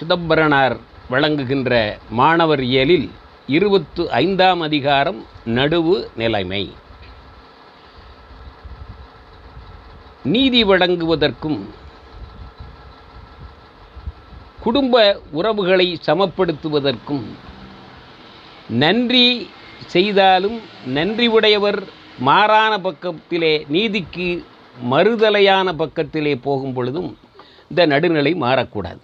சிதம்பரனார் வழங்குகின்ற மாணவர் இயலில் இருபத்து ஐந்தாம் அதிகாரம் நடுவு நிலைமை. நீதி வழங்குவதற்கும் குடும்ப உறவுகளை சமப்படுத்துவதற்கும் நன்றி செய்தாலும் நன்றி உடையவர் மாறான பக்கத்திலே நீதிக்கு மறுதலையான பக்கத்திலே போகும் பொழுதும் இந்த நடுநிலை மாறக்கூடாது.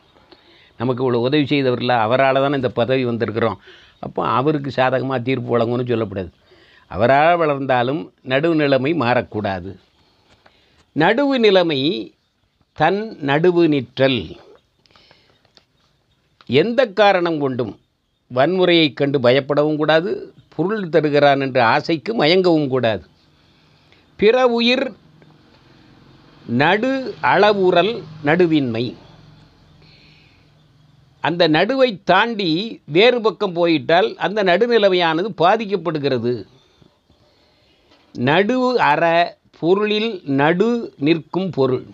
நமக்கு இவ்வளோ உதவி செய்தவரில் அவரால் தானே இந்த பதவி வந்திருக்கிறோம். அப்போ அவருக்கு சாதகமாக தீர்ப்பு வழங்கணும்னு சொல்லக்கூடாது அவரால் வளர்ந்தாலும் நடுநிலைமை மாறக்கூடாது. நடுவு நிலைமை தன் நடுவு நிற்றல். எந்த காரணம் கொண்டும் வன்முறையைக் கண்டு பயப்படவும் கூடாது பொருள் தருகிறான் என்ற ஆசைக்கு மயங்கவும் கூடாது. பிற உயிர் நடு அளவுறல் நடுவின்மை. அந்த நடுவை தாண்டி வேறு பக்கம் போயிட்டால் அந்த நடுநிலைமையானது பாதிக்கப்படுகிறது. நடுவு அற பொருளில் நடு நிற்கும் பொருள்.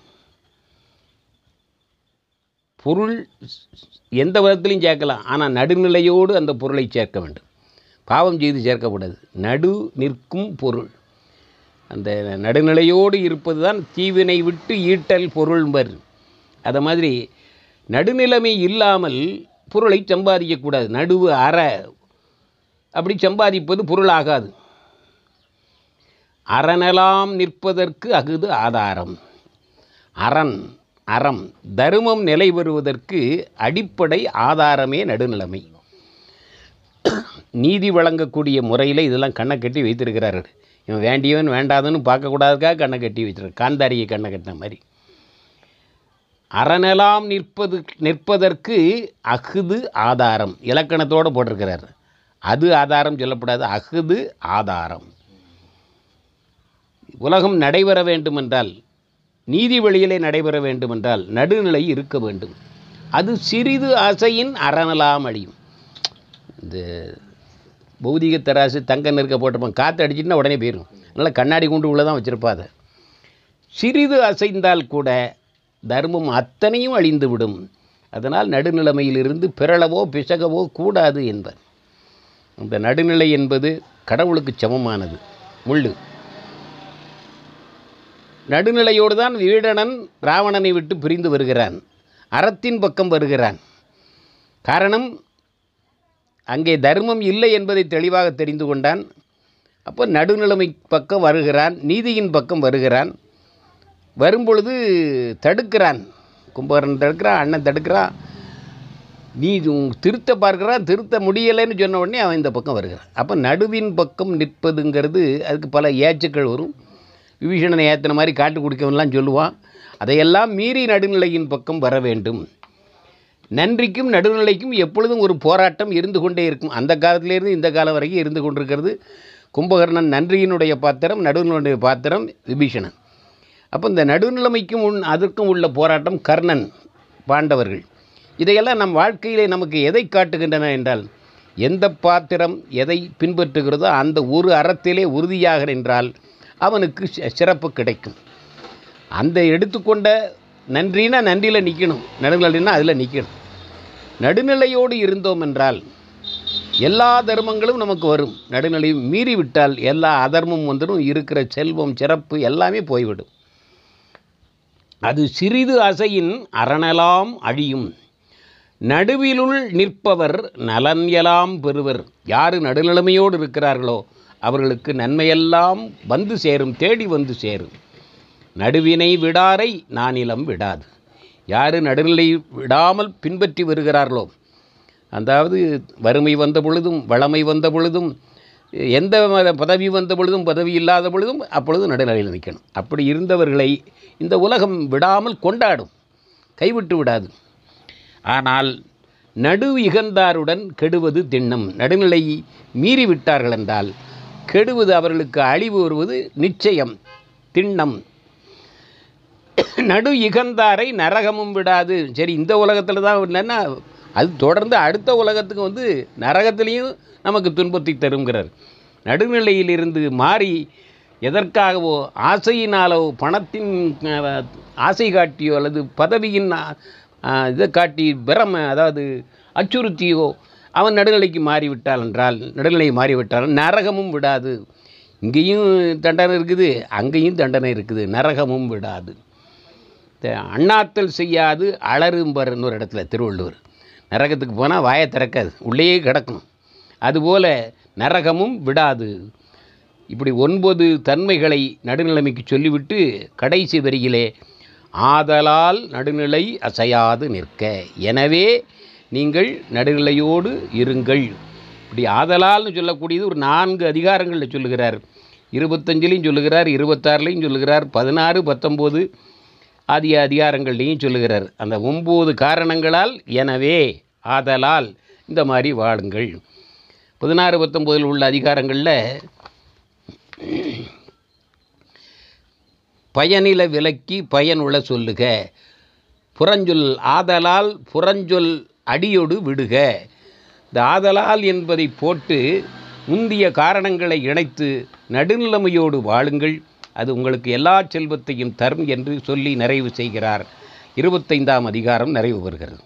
பொருள் எந்த விதத்திலையும் சேர்க்கலாம். ஆனால் நடுநிலையோடு அந்த பொருளை சேர்க்க வேண்டும். பாவம் செய்து சேர்க்கக்கூடாது நடு நிற்கும் பொருள். அந்த நடுநிலையோடு இருப்பது தான் தீவினை விட்டு ஈட்டல் பொருள் வரும் அதை மாதிரி நடுநிலைமை இல்லாமல் பொருளை சம்பாதிக்கக்கூடாது. நடுவு அற. அப்படி சம்பாதிப்பது பொருளாகாது. அறனெல்லாம் நிற்பதற்கு அகுது ஆதாரம். அரண் அறம் தருமம் நிலை பெறுவதற்கு அடிப்படை ஆதாரமே நடுநிலைமை. நீதி வழங்கக்கூடிய முறையில் இதெல்லாம் கண்ணை கட்டி வைத்திருக்கிறார்கள் இவன் வேண்டியவன் வேண்டாதன்னு பார்க்கக்கூடாதுக்காக கண்ணை கட்டி வச்சிருக்க காந்தாரியை கண்ணை கட்டின மாதிரி. அறனெல்லாம் நிற்பது நிற்பதற்கு அகுது ஆதாரம். இலக்கணத்தோடு போட்டிருக்கிறார். அது ஆதாரம் சொல்லப்படாது அகுது ஆதாரம். உலகம் நடைபெற வேண்டுமென்றால் நீதி வழியிலே நடைபெற வேண்டுமென்றால் நடுநிலை இருக்க வேண்டும். அது சிறிது அசையின் அறநலாம் அழியும். இந்த பௌதிக தராசு தங்க நெருக்க போட்டிருப்பான் காற்று அடிச்சுட்டுனா உடனே போயிடும் அதனால் கண்ணாடி குண்டு உள்ளே தான் வச்சுருப்பா அதை சிறிது அசைந்தால் கூட தர்மம் அத்தனையும் அழிந்துவிடும். அதனால் நடுநிலைமையிலிருந்து பிறளவோ பிசகவோ கூடாது என்பர். அந்த நடுநிலை என்பது கடவுளுக்கு சமமானது. முள்ளு. நடுநிலையோடு தான் வீடணன் ராவணனை விட்டு பிரிந்து வருகிறான். அறத்தின் பக்கம் வருகிறான். காரணம் அங்கே தர்மம் இல்லை என்பதை தெளிவாக தெரிந்து கொண்டான். அப்போ நடுநிலைமை பக்கம் வருகிறான் நீதியின் பக்கம் வருகிறான். வரும்பொழுது தடுக்கிறான். கும்பகரன் தடுக்கிறான் அண்ணன் தடுக்கிறான். நீ திருத்த பார்க்குறான் திருத்த முடியலைன்னு சொன்ன உடனே அவன் இந்த பக்கம் வருகிறான். அப்போ நடுவின் பக்கம் நிற்பதுங்கிறது அதுக்கு பல ஏச்சுக்கள் வரும். விபீஷணனை ஏற்றின மாதிரி காட்டு குடிக்கவன்லாம் சொல்லுவான். அதையெல்லாம் மீறி நடுநிலையின் பக்கம் வர வேண்டும். நன்றிக்கும் நடுநிலைக்கும் எப்பொழுதும் ஒரு போராட்டம் இருந்து கொண்டே இருக்கும். அந்த காலத்திலேருந்து இந்த காலம் வரைக்கும் இருந்து கொண்டிருக்கிறது. கும்பகர்ணன் நன்றியினுடைய பாத்திரம் நடுநிலையுடைய பாத்திரம் விபீஷணன். அப்போ இந்த நடுநிலைமைக்கும் உன் அதற்கும் உள்ள போராட்டம் கர்ணன் பாண்டவர்கள். இதையெல்லாம் நம் வாழ்க்கையிலே நமக்கு எதை காட்டுகின்றன என்றால் எந்த பாத்திரம் எதை பின்பற்றுகிறதோ அந்த ஒரு அறத்திலே உறுதியாக நின்றால் அவனுக்கு சிறப்பு கிடைக்கும். அந்த எடுத்துக்கொண்ட நன்றினா நன்றியில் நிற்கணும் நடுநிலைன்னா அதில் நிற்கணும் நடுநிலையோடு இருந்தோம் என்றால் எல்லா தர்மங்களும் நமக்கு வரும். நடுநிலையும் மீறிவிட்டால் எல்லா அதர்மம் வந்துடும். இருக்கிற செல்வம் சிறப்பு எல்லாமே போய்விடும். அது சிறிது அசையின் அரணலாம் அழியும். நடுவிலுள் நிற்பவர் நலன் எலாம் பெறுவர். யார் நடுநிலைமையோடு இருக்கிறார்களோ அவர்களுக்கு நன்மையெல்லாம் வந்து சேரும் தேடி வந்து சேரும். நடுவினை விடாரை நானிலம் விடாது. யார் நடுநிலை விடாமல் பின்பற்றி வருகிறார்களோ அதாவது வறுமை வந்த பொழுதும் வளமை வந்த பொழுதும் எந்த பதவி வந்த பொழுதும் பதவி இல்லாத பொழுதும் அப்பொழுது நடுநிலையில் நிற்கணும். அப்படி இருந்தவர்களை இந்த உலகம் விடாமல் கொண்டாடும். கைவிட்டு விடாது. ஆனால் நடு இகந்தாருடன் கெடுவது திண்ணம். நடுநிலை மீறிவிட்டார்கள் என்றால் கெடுவது அவர்களுக்கு அழிவு வருவது நிச்சயம் திண்ணம். நடு இகந்தாரை நரகமும் விடாது. சரி இந்த உலகத்தில் தான் என்னென்னா அது தொடர்ந்து அடுத்த உலகத்துக்கு வந்து நரகத்திலையும் நமக்கு துன்பத்தை தருங்கிறார். நடுநிலையிலிருந்து மாறி எதற்காகவோ ஆசையினாலோ பணத்தின் ஆசை காட்டியோ அல்லது பதவியின் இதை காட்டி பிரம அதாவது அச்சுறுத்தியோ அவன் நடுநிலைக்கு மாறிவிட்டால் என்றால் நடுநிலை மாறிவிட்டால் நரகமும் விடாது. இங்கேயும் தண்டனை இருக்குது அங்கேயும் தண்டனை இருக்குது நரகமும் விடாது. த- அண்ணாத்தல் செய்யாது அலரும்பர்னு ஒரு இடத்துல திருவள்ளுவர். நரகத்துக்கு போனால் வாயை திறக்காது. உள்ளேயே கிடக்கும் அதுபோல் நரகமும் விடாது. இப்படி ஒன்பது தன்மைகளை நடுநிலைமைக்கு சொல்லிவிட்டு கடைசி வரியிலே ஆதலால் நடுநிலை அசையாது நிற்க. எனவே நீங்கள் நடுநிலையோடு இருங்கள். இப்படி ஆதலால்னு சொல்லக்கூடியது ஒரு நான்கு அதிகாரங்களில் சொல்லுகிறார். இருபத்தஞ்சிலையும் சொல்லுகிறார் இருபத்தாறுலையும் சொல்லுகிறார் பதினாறு பத்தொம்போது ஆதிய அதிகாரங்கள்லையும் சொல்லுகிறார். அந்த ஒம்பது காரணங்களால் எனவே ஆதலால் இந்த மாதிரி வாழுங்கள். பதினாறு பத்தொம்போதில் உள்ள அதிகாரங்களில் பயனில விலக்கி பயனுள்ள சொல்லுக. புறஞ்சொல் ஆதலால் புறஞ்சொல் அடியோடு விடுக. இந்த ஆதலால் என்பதை போட்டு முந்திய காரணங்களை இணைத்து நடுநிலைமையோடு வாழுங்கள். அது உங்களுக்கு எல்லா செல்வத்தையும் தரும் என்று சொல்லி நிறைவு செய்கிறார். இருபத்தைந்தாம் அதிகாரம் நிறைவு பெறுகிறது